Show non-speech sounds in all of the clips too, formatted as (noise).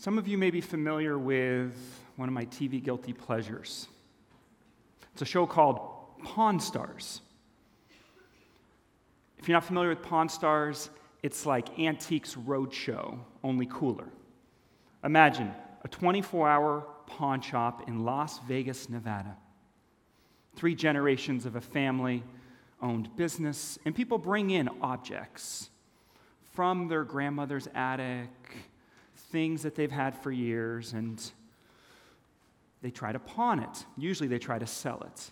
Some of you may be familiar with one of my TV guilty pleasures. It's a show called Pawn Stars. If you're not familiar with Pawn Stars, it's like Antiques Roadshow, only cooler. Imagine a 24 hour pawn shop in Las Vegas, Nevada. Three generations of a family owned business, and people bring in objects from their grandmother's attic, things that they've had for years, and they try to pawn it. Usually they try to sell it.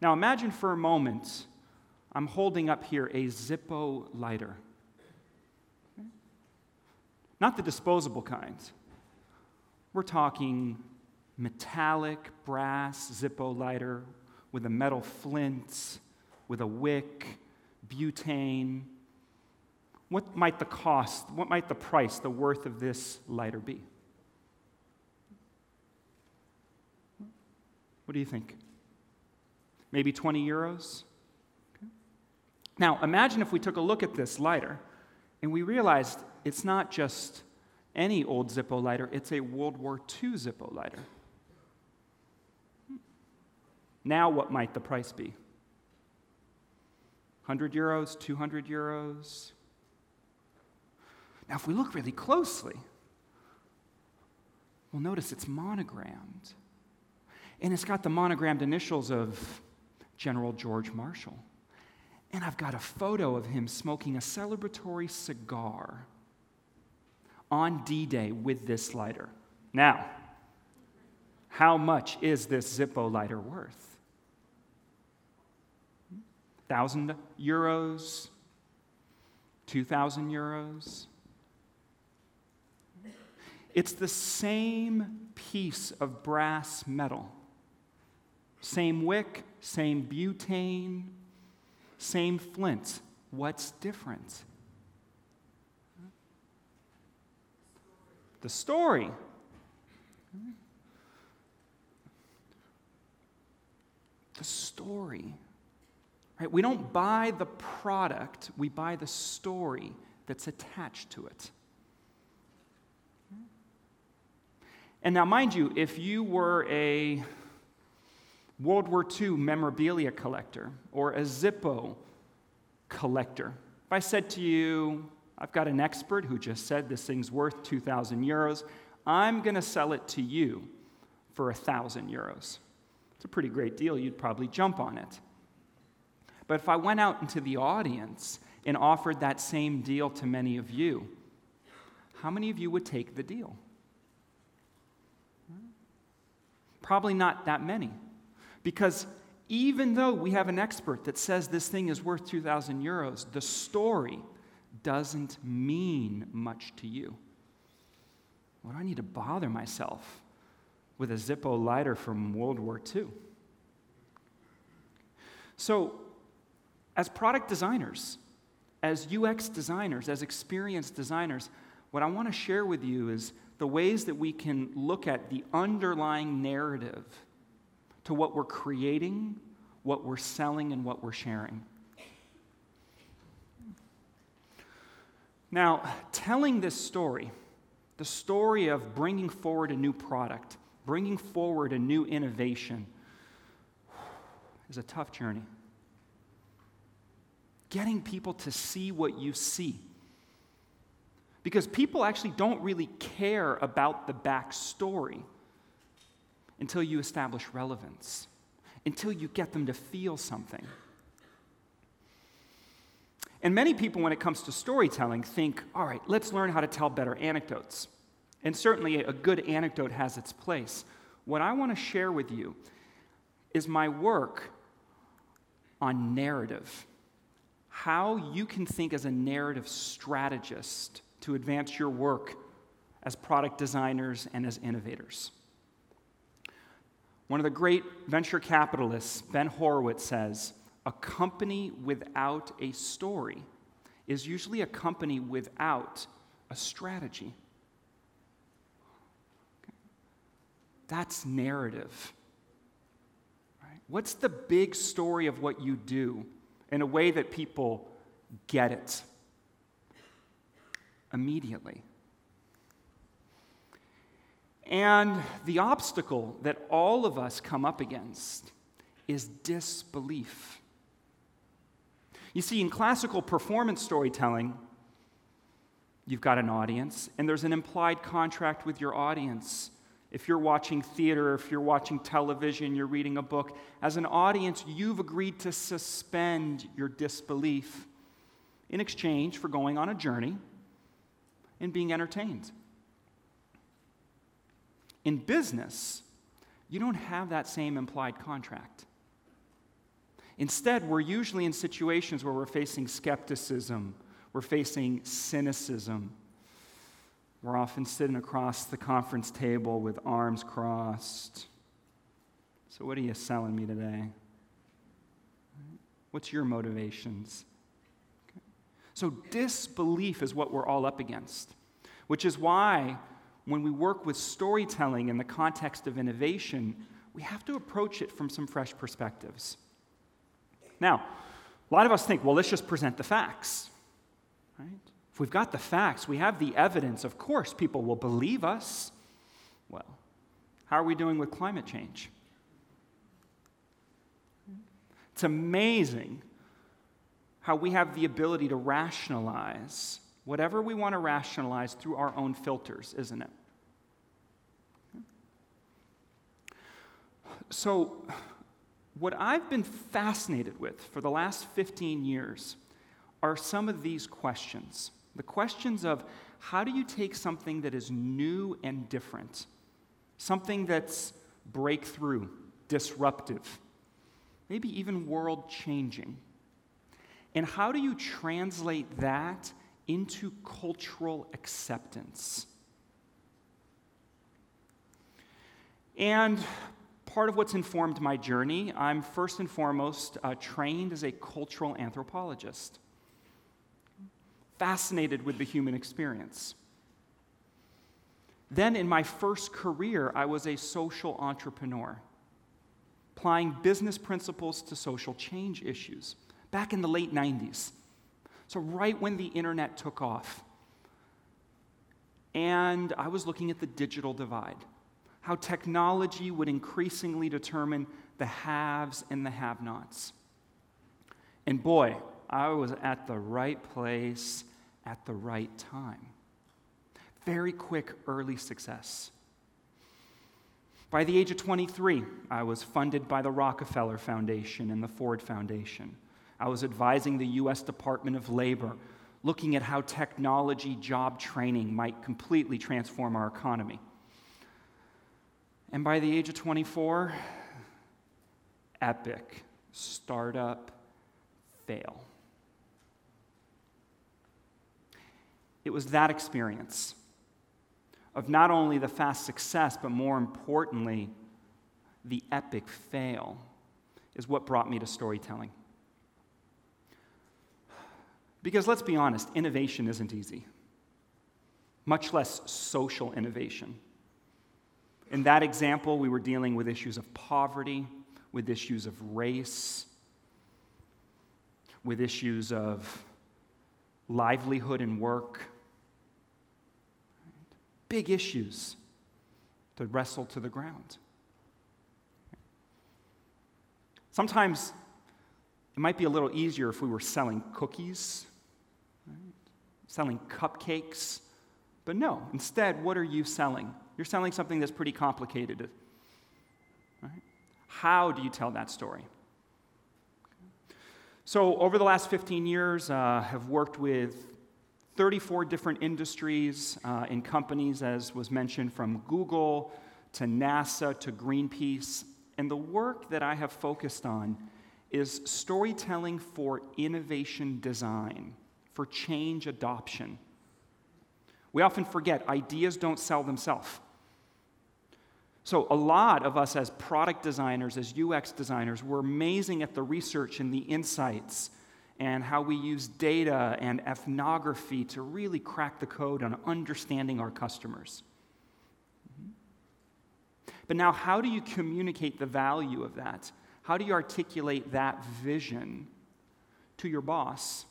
Now imagine for a moment, I'm holding up here a Zippo lighter. Not the disposable kind. We're talking metallic brass Zippo lighter with a metal flint, with a wick, butane. What might the cost, what might the price, the worth of this lighter be? What do you think? Maybe 20 euros? Okay. Now, imagine if we took a look at this lighter and we realized it's not just any old Zippo lighter, it's a World War II Zippo lighter. Now, what might the price be? 100 euros, 200 euros? Now, if we look really closely, we'll notice it's monogrammed. And it's got the monogrammed initials of General George Marshall. And I've got a photo of him smoking a celebratory cigar on D Day with this lighter. Now, how much is this Zippo lighter worth? 1,000 euros? 2,000 euros? It's the same piece of brass metal same wick, same butane, same flint. What's different? The story. The story. Right? We don't buy the product, we buy the story that's attached to it. And now, mind you, if you were a World War II memorabilia collector or a Zippo collector. If I said to you, I've got an expert who just said this thing's worth 2,000 euros, I'm going to sell it to you for 1,000 euros. It's a pretty great deal. You'd probably jump on it. But if I went out into the audience and offered that same deal to many of you, how many of you would take the deal? Probably not that many. Because even though we have an expert that says this thing is worth 2,000 euros, the story doesn't mean much to you. Why do I need to bother myself with a Zippo lighter from World War II? So, as product designers, as UX designers, as experienced designers, what I want to share with you is the ways that we can look at the underlying narrative to what we're creating, what we're selling, and what we're sharing. Now, telling this story, the story of bringing forward a new product, bringing forward a new innovation, is a tough journey. Getting people to see what you see. Because people actually don't really care about the backstory until you establish relevance, until you get them to feel something. And many people, when it comes to storytelling, think, all right, let's learn how to tell better anecdotes. And certainly a good anecdote has its place. What I want to share with you is my work on narrative. How you can think as a narrative strategist to advance your work as product designers and as innovators. One of the great venture capitalists, Ben Horowitz, says a company without a story is usually a company without a strategy. That's narrative. Right? What's the big story of what you do in a way that people get it immediately? And the obstacle that all of us come up against is disbelief. You see, in classical performance storytelling, you've got an audience, and there's an implied contract with your audience. If you're watching theater, if you're watching television, you're reading a book, as an audience, you've agreed to suspend your disbelief in exchange for going on a journey and being entertained. In business, you don't have that same implied contract. Instead, we're usually in situations where we're facing skepticism, we're facing cynicism. We're often sitting across the conference table with arms crossed. So, what are you selling me today? What's your motivations? So, disbelief is what we're all up against, which is why when we work with storytelling in the context of innovation, we have to approach it from some fresh perspectives. Now, a lot of us think, well, let's just present the facts. Right? If we've got the facts, we have the evidence, of course, people will believe us. Well, how are we doing with climate change? It's amazing how we have the ability to rationalize whatever we want to rationalize through our own filters, isn't it? So, what I've been fascinated with for the last 15 years are some of these questions. The questions of how do you take something that is new and different, something that's breakthrough, disruptive, maybe even world changing, and how do you translate that into cultural acceptance? And part of what's informed my journey, I'm first and foremost uh, trained as a cultural anthropologist, fascinated with the human experience. Then, in my first career, I was a social entrepreneur, applying business principles to social change issues back in the late 90s. So, right when the internet took off. And I was looking at the digital divide how technology would increasingly determine the haves and the have nots. And boy, I was at the right place at the right time. Very quick early success. By the age of 23, I was funded by the Rockefeller Foundation and the Ford Foundation. I was advising the U.S. Department of Labor, looking at how technology job training might completely transform our economy. And by the age of 24, epic startup fail. It was that experience of not only the fast success, but more importantly, the epic fail is what brought me to storytelling. Because let's be honest, innovation isn't easy, much less social innovation. In that example, we were dealing with issues of poverty, with issues of race, with issues of livelihood and work. Big issues to wrestle to the ground. Sometimes it might be a little easier if we were selling cookies? Selling cupcakes, but no, instead, what are you selling? You're selling something that's pretty complicated. Right? How do you tell that story? So, over the last 15 years, uh, have worked with 34 different industries uh, in companies, as was mentioned, from Google to NASA to Greenpeace. And the work that I have focused on is storytelling for innovation design, for change adoption. We often forget ideas don't sell themselves. So, a lot of us as product designers, as UX designers, we're amazing at the research and the insights and how we use data and ethnography to really crack the code on understanding our customers. But now, how do you communicate the value of that? How do you articulate that vision to your boss,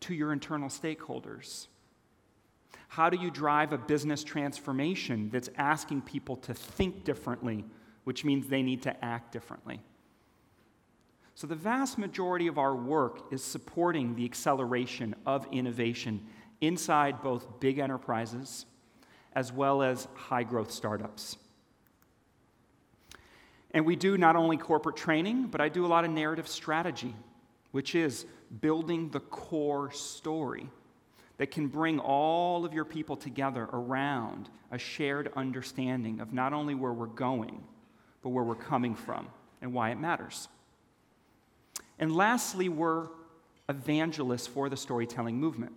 to your internal stakeholders? How do you drive a business transformation that's asking people to think differently, which means they need to act differently? So, the vast majority of our work is supporting the acceleration of innovation inside both big enterprises as well as high growth startups. And we do not only corporate training, but I do a lot of narrative strategy, which is building the core story that can bring all of your people together around a shared understanding of not only where we're going, but where we're coming from and why it matters. And lastly, we're evangelists for the storytelling movement.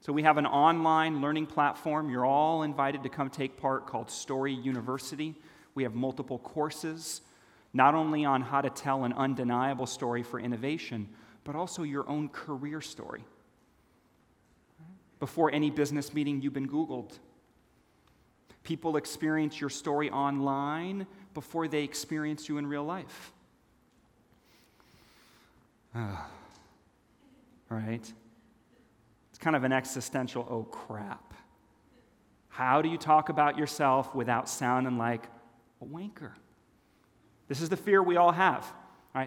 So we have an online learning platform. You're all invited to come take part called Story University. We have multiple courses, not only on how to tell an undeniable story for innovation, but also your own career story before any business meeting, you've been Googled. People experience your story online before they experience you in real life. (sighs) Right? It's kind of an existential, oh crap. How do you talk about yourself without sounding like a wanker? This is the fear we all have.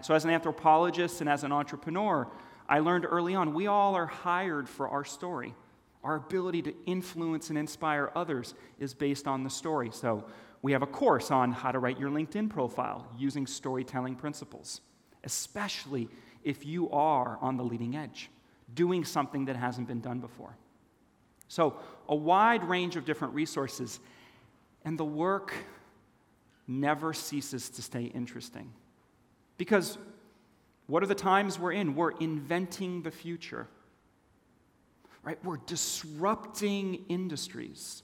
So, as an anthropologist and as an entrepreneur, I learned early on we all are hired for our story. Our ability to influence and inspire others is based on the story. So, we have a course on how to write your LinkedIn profile using storytelling principles, especially if you are on the leading edge, doing something that hasn't been done before. So, a wide range of different resources, and the work never ceases to stay interesting. Because what are the times we're in? We're inventing the future right? We're disrupting industries.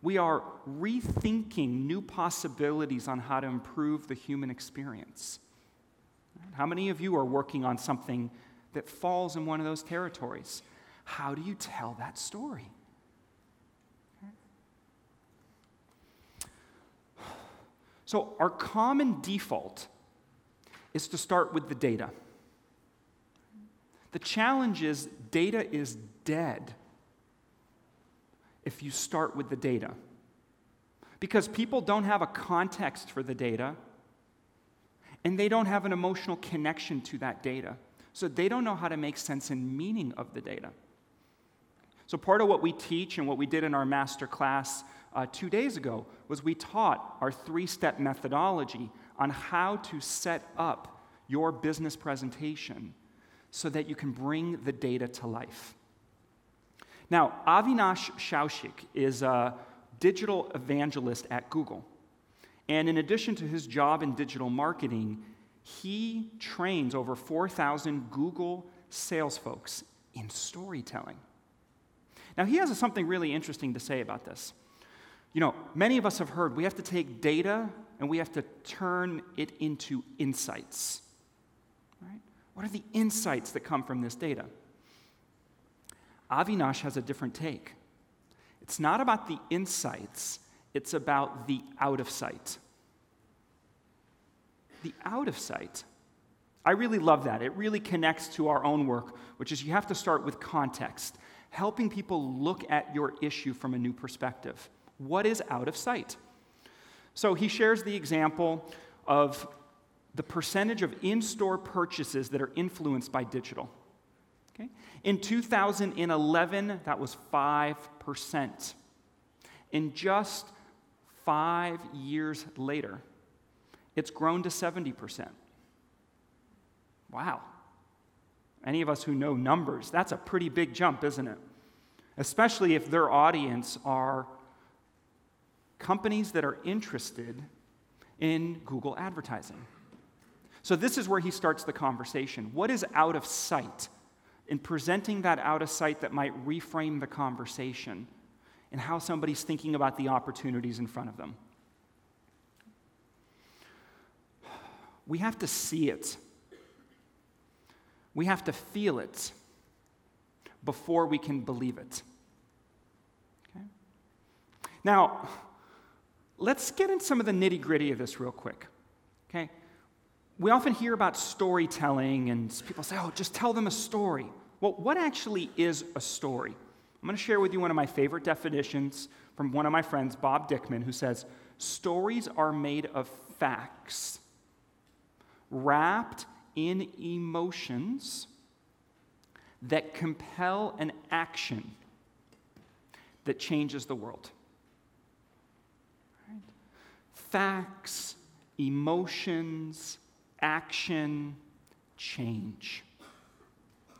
We are rethinking new possibilities on how to improve the human experience. How many of you are working on something that falls in one of those territories? How do you tell that story? So, our common default is to start with the data. The challenge is data is dead if you start with the data. Because people don't have a context for the data, and they don't have an emotional connection to that data. So they don't know how to make sense and meaning of the data. So, part of what we teach and what we did in our master class uh, two days ago was we taught our three step methodology on how to set up your business presentation so that you can bring the data to life. Now, Avinash Kaushik is a digital evangelist at Google. And in addition to his job in digital marketing, he trains over 4,000 Google sales folks in storytelling. Now, he has something really interesting to say about this. You know, many of us have heard we have to take data and we have to turn it into insights. Right? What are the insights that come from this data? Avinash has a different take. It's not about the insights, it's about the out of sight. The out of sight. I really love that. It really connects to our own work, which is you have to start with context, helping people look at your issue from a new perspective. What is out of sight? So he shares the example of the percentage of in store purchases that are influenced by digital. Okay? In 2011, that was 5%. In just five years later, it's grown to 70%. Wow. Any of us who know numbers, that's a pretty big jump, isn't it? Especially if their audience are companies that are interested in Google advertising. So, this is where he starts the conversation. What is out of sight? in presenting that out of sight that might reframe the conversation and how somebody's thinking about the opportunities in front of them. We have to see it. We have to feel it before we can believe it. Okay? Now, let's get in some of the nitty gritty of this real quick. Okay? we often hear about storytelling, and people say, oh, just tell them a story. Well, what actually is a story? I'm going to share with you one of my favorite definitions from one of my friends, Bob Dickman, who says stories are made of facts wrapped in emotions that compel an action that changes the world. Facts, emotions, action, change.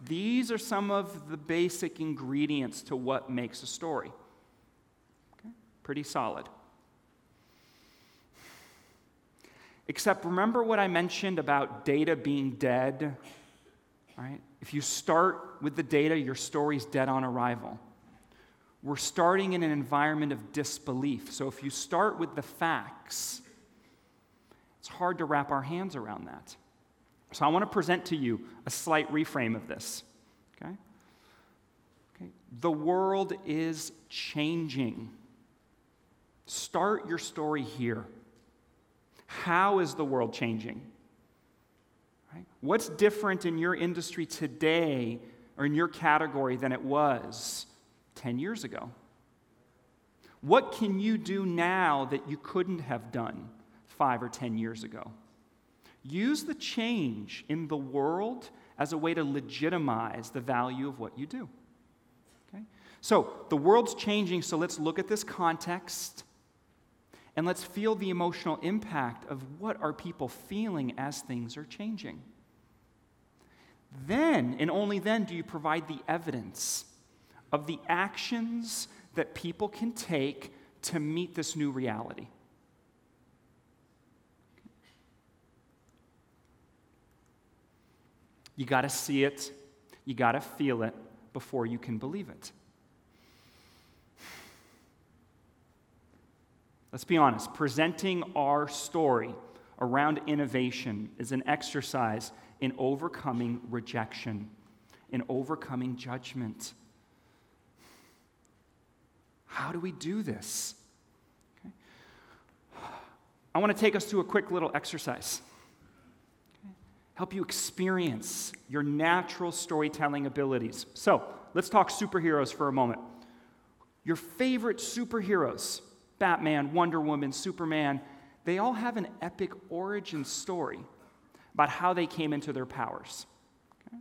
These are some of the basic ingredients to what makes a story. Okay? Pretty solid. Except remember what I mentioned about data being dead? Right? If you start with the data, your story's dead on arrival. We're starting in an environment of disbelief. So if you start with the facts, it's hard to wrap our hands around that. So I want to present to you a slight reframe of this. Okay? Okay. The world is changing. Start your story here. How is the world changing? Right? What's different in your industry today or in your category than it was 10 years ago? What can you do now that you couldn't have done five or 10 years ago? Use the change in the world as a way to legitimize the value of what you do. Okay? So, the world's changing, so let's look at this context and let's feel the emotional impact of what are people feeling as things are changing. Then, and only then, do you provide the evidence of the actions that people can take to meet this new reality. You got to see it, you got to feel it before you can believe it. Let's be honest, presenting our story around innovation is an exercise in overcoming rejection, in overcoming judgment. How do we do this? Okay. I want to take us through a quick little exercise help you experience your natural storytelling abilities. So, let's talk superheroes for a moment. Your favorite superheroes, Batman, Wonder Woman, Superman, they all have an epic origin story about how they came into their powers. Okay?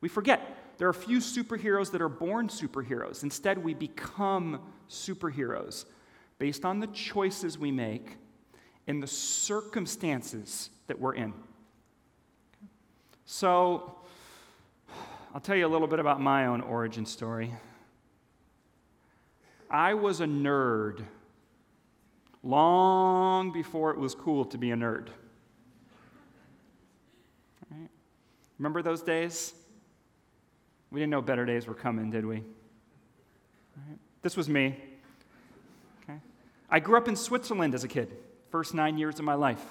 We forget there are few superheroes that are born superheroes. Instead, we become superheroes based on the choices we make and the circumstances that we're in. So, I'll tell you a little bit about my own origin story. I was a nerd long before it was cool to be a nerd. Right? Remember those days? We didn't know better days were coming, did we? Right? This was me. Okay. I grew up in Switzerland as a kid, first nine years of my life.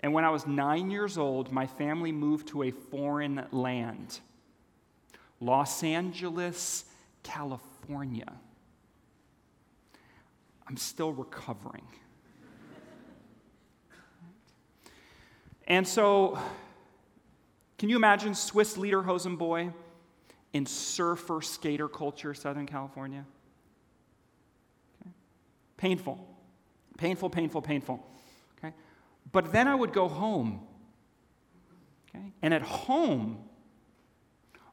And when I was nine years old, my family moved to a foreign land Los Angeles, California. I'm still recovering. and so, can you imagine Swiss Lederhosen boy in surfer skater culture, Southern California? Okay. Painful. Painful, painful, painful. But then I would go home. Okay? And at home,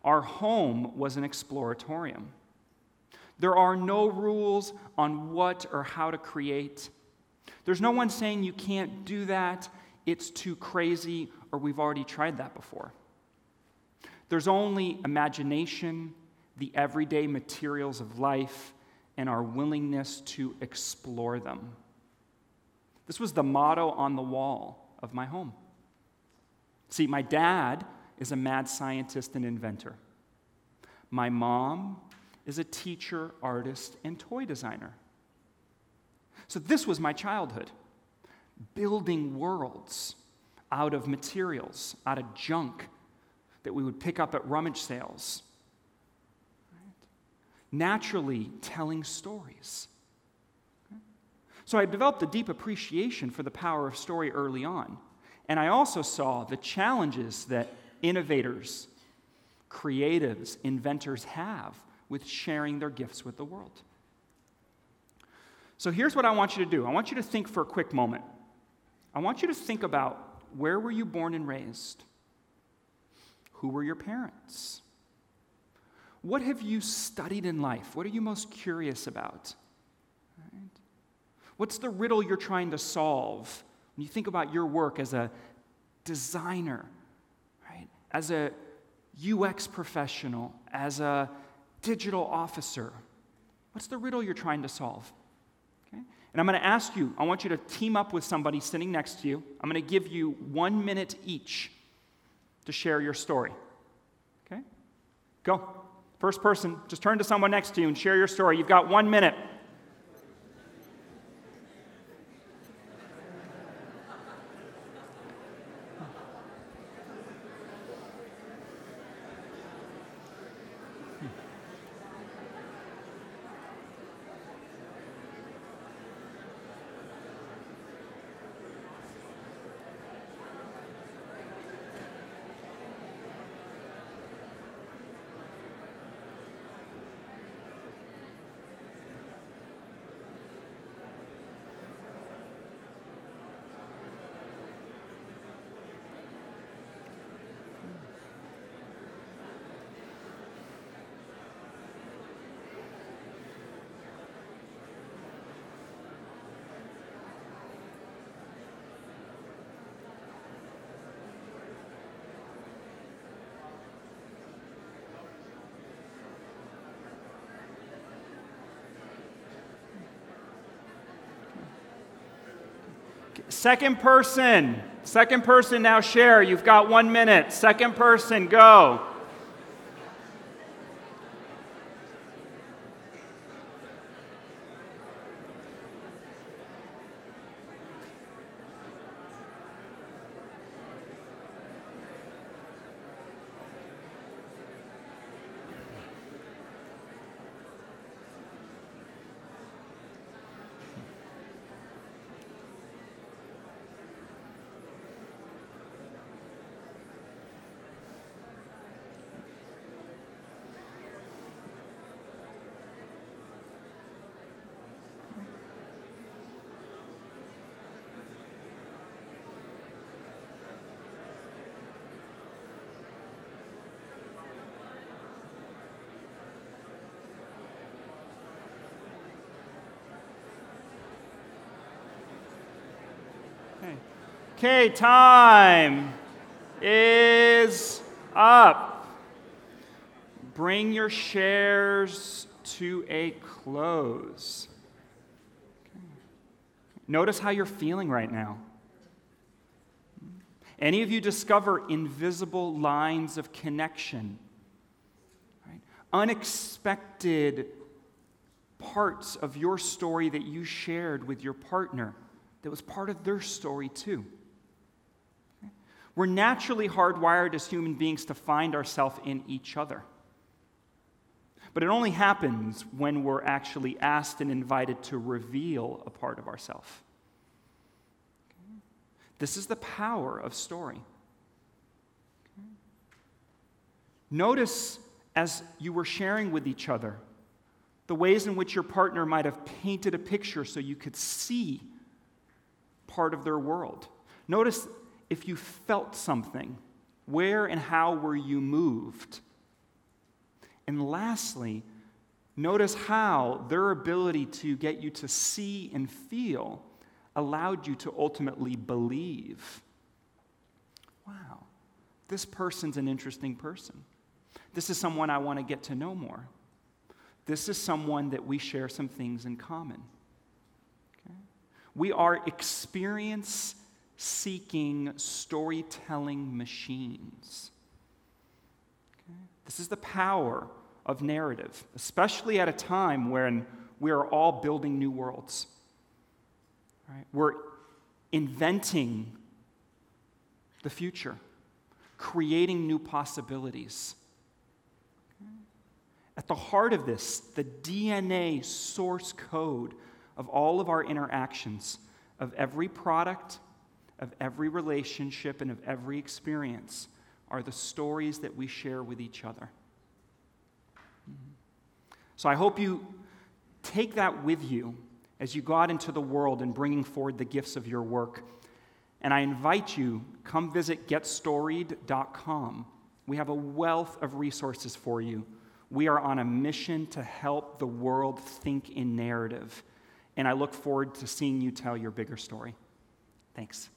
our home was an exploratorium. There are no rules on what or how to create. There's no one saying you can't do that, it's too crazy, or we've already tried that before. There's only imagination, the everyday materials of life, and our willingness to explore them. This was the motto on the wall of my home. See, my dad is a mad scientist and inventor. My mom is a teacher, artist, and toy designer. So this was my childhood building worlds out of materials, out of junk that we would pick up at rummage sales. Naturally, telling stories. So I developed a deep appreciation for the power of story early on. And I also saw the challenges that innovators, creatives, inventors have with sharing their gifts with the world. So here's what I want you to do I want you to think for a quick moment. I want you to think about where were you born and raised? Who were your parents? What have you studied in life? What are you most curious about? Right? What's the riddle you're trying to solve when you think about your work as a designer, right? As a UX professional, as a digital officer? What's the riddle you're trying to solve? Okay? And I'm going to ask you, I want you to team up with somebody sitting next to you. I'm going to give you one minute each to share your story. Okay? Go. First person, just turn to someone next to you and share your story. You've got one minute. Second person. Second person now share. You've got one minute. Second person, go. Okay, time is up. Bring your shares to a close. Notice how you're feeling right now. Any of you discover invisible lines of connection, right? unexpected parts of your story that you shared with your partner that was part of their story too. We're naturally hardwired as human beings to find ourselves in each other. But it only happens when we're actually asked and invited to reveal a part of ourselves. This is the power of story. Notice as you were sharing with each other the ways in which your partner might have painted a picture so you could see part of their world. Notice if you felt something, where and how were you moved? And lastly, notice how their ability to get you to see and feel allowed you to ultimately believe. Wow, this person's an interesting person. This is someone I want to get to know more. This is someone that we share some things in common. Okay? We are experience seeking storytelling machines. Okay? This is the power of narrative, especially at a time when we are all building new worlds. Right? We're inventing the future, creating new possibilities. At the heart of this, the DNA source code of all of our interactions, of every product, of every relationship and of every experience are the stories that we share with each other. So I hope you take that with you as you go out into the world and bringing forward the gifts of your work. And I invite you, come visit getstoried.com. We have a wealth of resources for you. We are on a mission to help the world think in narrative. And I look forward to seeing you tell your bigger story. Thanks.